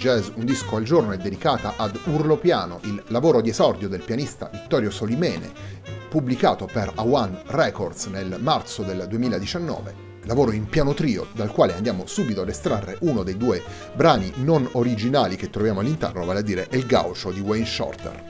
Jazz Un disco al giorno è dedicata ad Urlo Piano, il lavoro di esordio del pianista Vittorio Solimene, pubblicato per A1 Records nel marzo del 2019 lavoro in piano trio dal quale andiamo subito ad estrarre uno dei due brani non originali che troviamo all'interno, vale a dire El Gaucho di Wayne Shorter.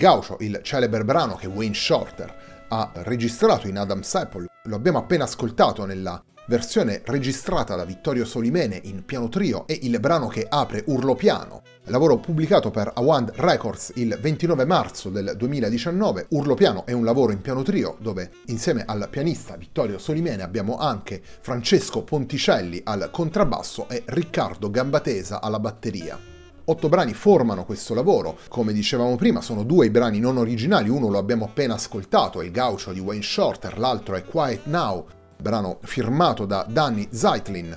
Gaucho, il celebre brano che Wayne Shorter ha registrato in Adam's Apple. Lo abbiamo appena ascoltato nella versione registrata da Vittorio Solimene in piano trio e il brano che apre Urlo Piano, lavoro pubblicato per Awand Records il 29 marzo del 2019. Urlo Piano è un lavoro in piano trio dove insieme al pianista Vittorio Solimene abbiamo anche Francesco Ponticelli al contrabbasso e Riccardo Gambatesa alla batteria. Otto brani formano questo lavoro, come dicevamo prima sono due i brani non originali, uno lo abbiamo appena ascoltato, è il gaucho di Wayne Shorter, l'altro è Quiet Now brano firmato da Danny Zeitlin.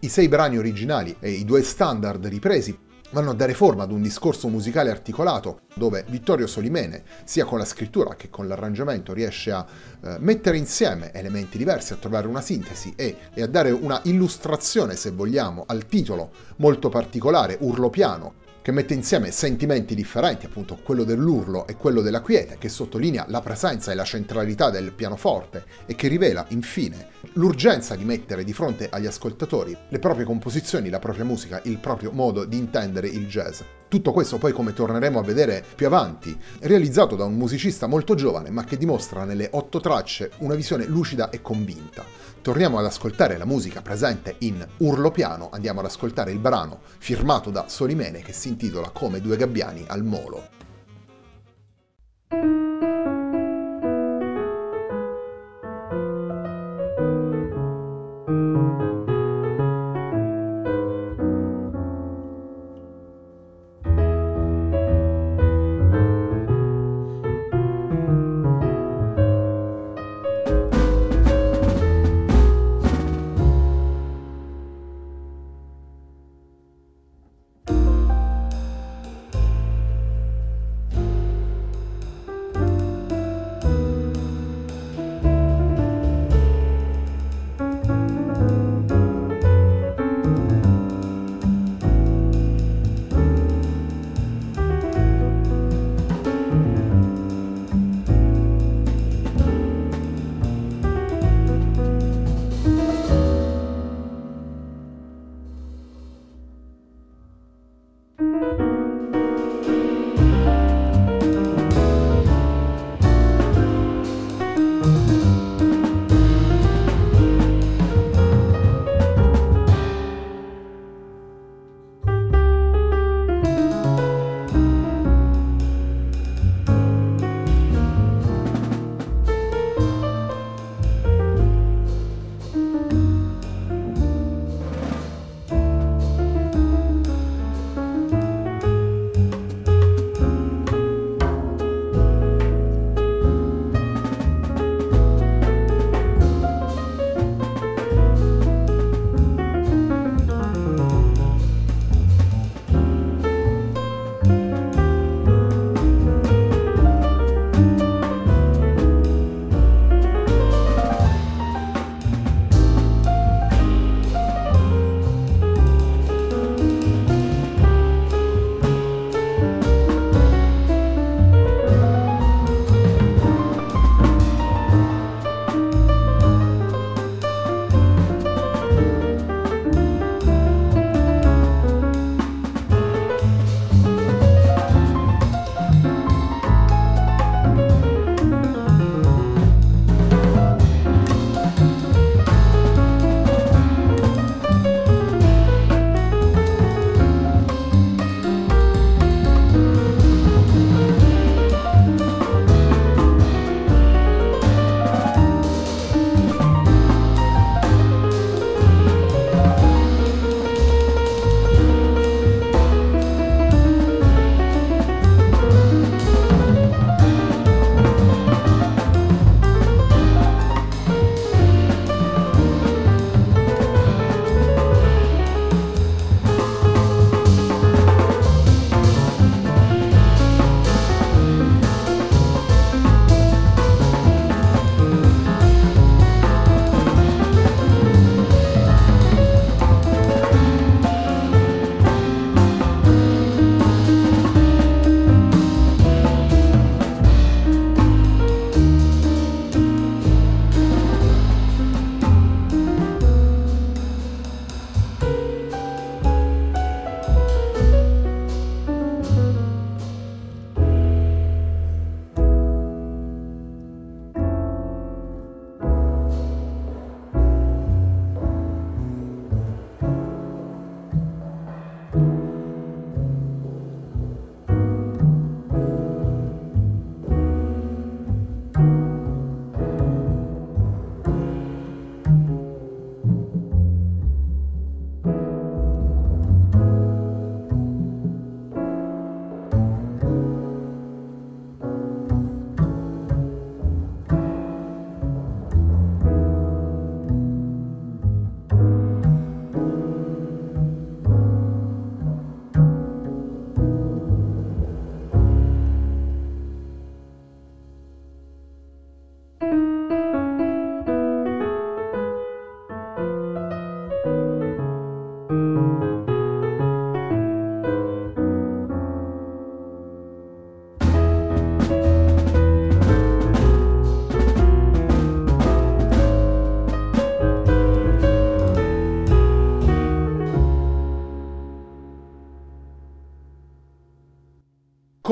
I sei brani originali e i due standard ripresi vanno a dare forma ad un discorso musicale articolato dove Vittorio Solimene, sia con la scrittura che con l'arrangiamento, riesce a eh, mettere insieme elementi diversi, a trovare una sintesi e, e a dare una illustrazione, se vogliamo, al titolo molto particolare, Urlo Piano, che mette insieme sentimenti differenti, appunto quello dell'urlo e quello della quiete, che sottolinea la presenza e la centralità del pianoforte e che rivela infine l'urgenza di mettere di fronte agli ascoltatori le proprie composizioni, la propria musica, il proprio modo di intendere il jazz. Tutto questo poi, come torneremo a vedere più avanti, realizzato da un musicista molto giovane, ma che dimostra nelle otto tracce una visione lucida e convinta. Torniamo ad ascoltare la musica presente in Urlo Piano, andiamo ad ascoltare il brano firmato da Solimene che si intitola Come due gabbiani al molo.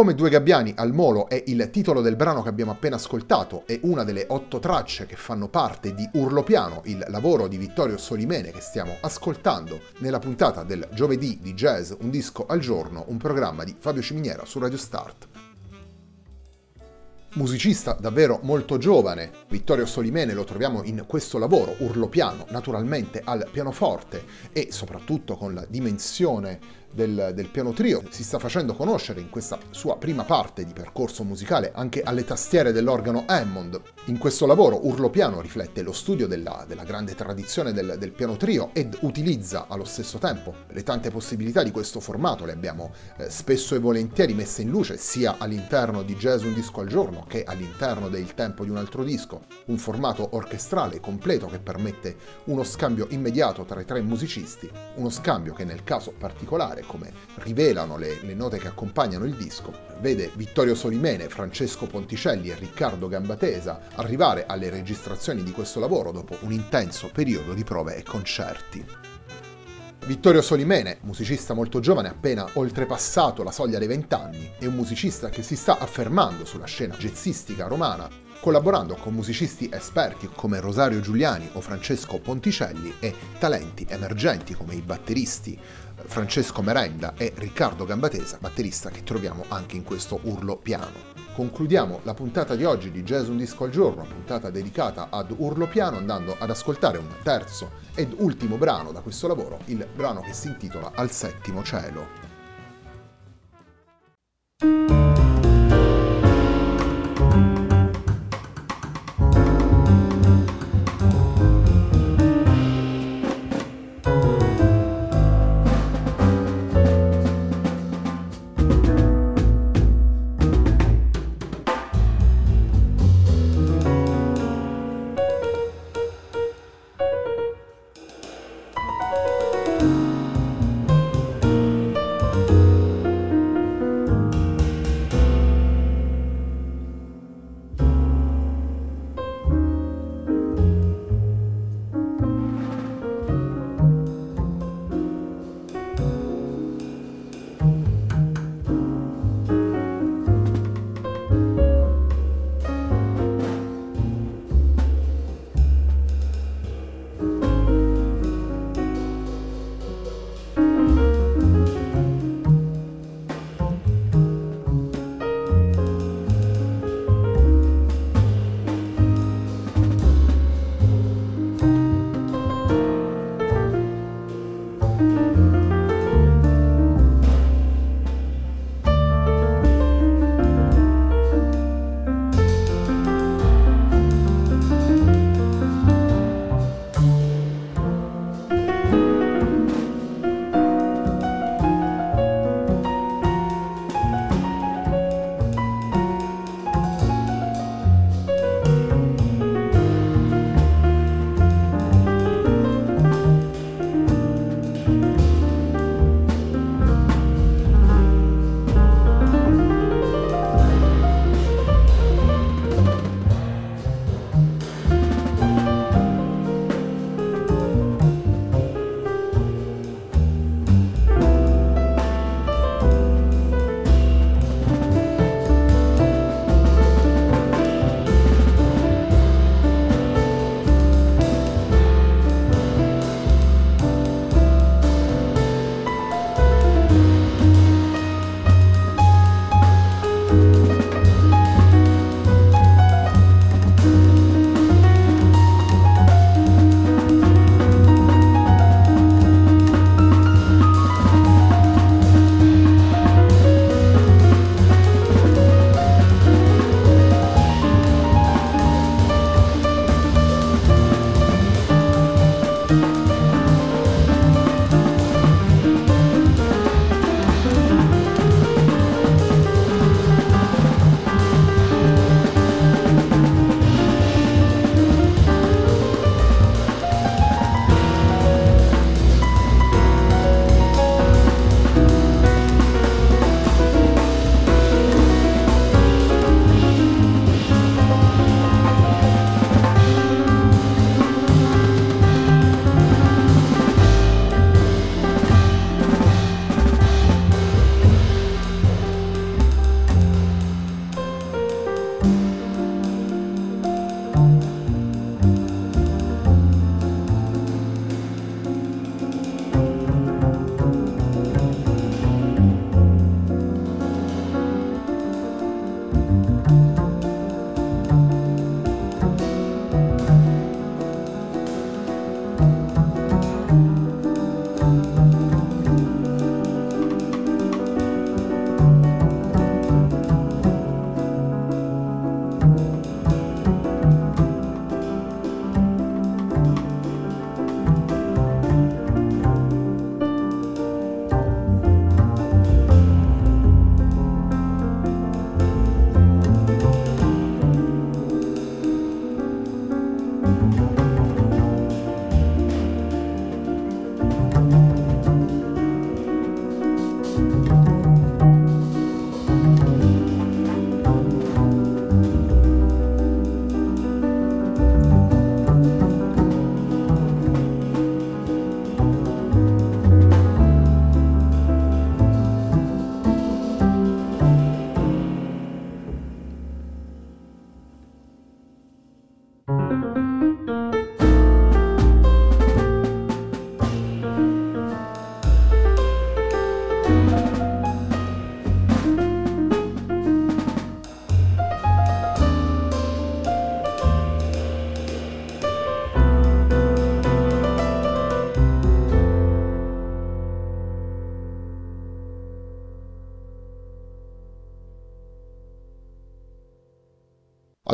Come Due Gabbiani al Molo è il titolo del brano che abbiamo appena ascoltato e una delle otto tracce che fanno parte di Urlopiano, il lavoro di Vittorio Solimene che stiamo ascoltando nella puntata del giovedì di Jazz Un disco al giorno, un programma di Fabio Ciminiera su Radio Start musicista davvero molto giovane. Vittorio Solimene lo troviamo in questo lavoro, urlopiano, naturalmente al pianoforte e soprattutto con la dimensione del, del, piano trio, si sta facendo conoscere in questa sua prima parte di percorso musicale anche alle tastiere dell'organo Hammond. In questo lavoro Urlo Piano riflette lo studio della, della grande tradizione del, del, piano trio ed utilizza allo stesso tempo le tante possibilità di questo formato, le abbiamo eh, spesso e volentieri messe in luce sia all'interno di Jazz Un disco al giorno che all'interno del tempo di un altro disco, un formato orchestrale completo che permette uno scambio immediato tra i tre musicisti, uno scambio che nel caso particolare particolare, come rivelano le, le note che accompagnano il disco, vede Vittorio Solimene, Francesco Ponticelli e Riccardo Gambatesa arrivare alle registrazioni di questo lavoro dopo un intenso periodo di prove e concerti. Vittorio Solimene, musicista molto giovane, appena oltrepassato la soglia dei vent'anni, è un musicista che si sta affermando sulla scena jazzistica romana, collaborando con musicisti esperti come Rosario Giuliani o Francesco Ponticelli e talenti emergenti come i batteristi Francesco Merenda e Riccardo Gambatesa, batterista che troviamo anche in questo urlo piano. Concludiamo la puntata di oggi di Jazz Un Disco al Giorno, puntata dedicata ad urlo piano, andando ad ascoltare un terzo ed ultimo brano da questo lavoro, il brano che si intitola Al settimo cielo.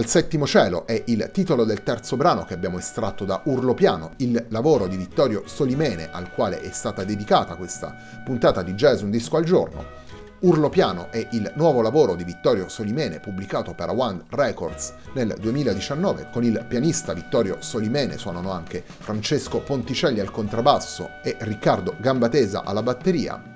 Al settimo cielo è il titolo del terzo brano che abbiamo estratto da Urlopiano, il lavoro di Vittorio Solimene al quale è stata dedicata questa puntata di Jazz Un Disco al Giorno. Urlopiano è il nuovo lavoro di Vittorio Solimene pubblicato per One Records nel 2019. Con il pianista Vittorio Solimene suonano anche Francesco Ponticelli al contrabbasso e Riccardo Gambatesa alla batteria.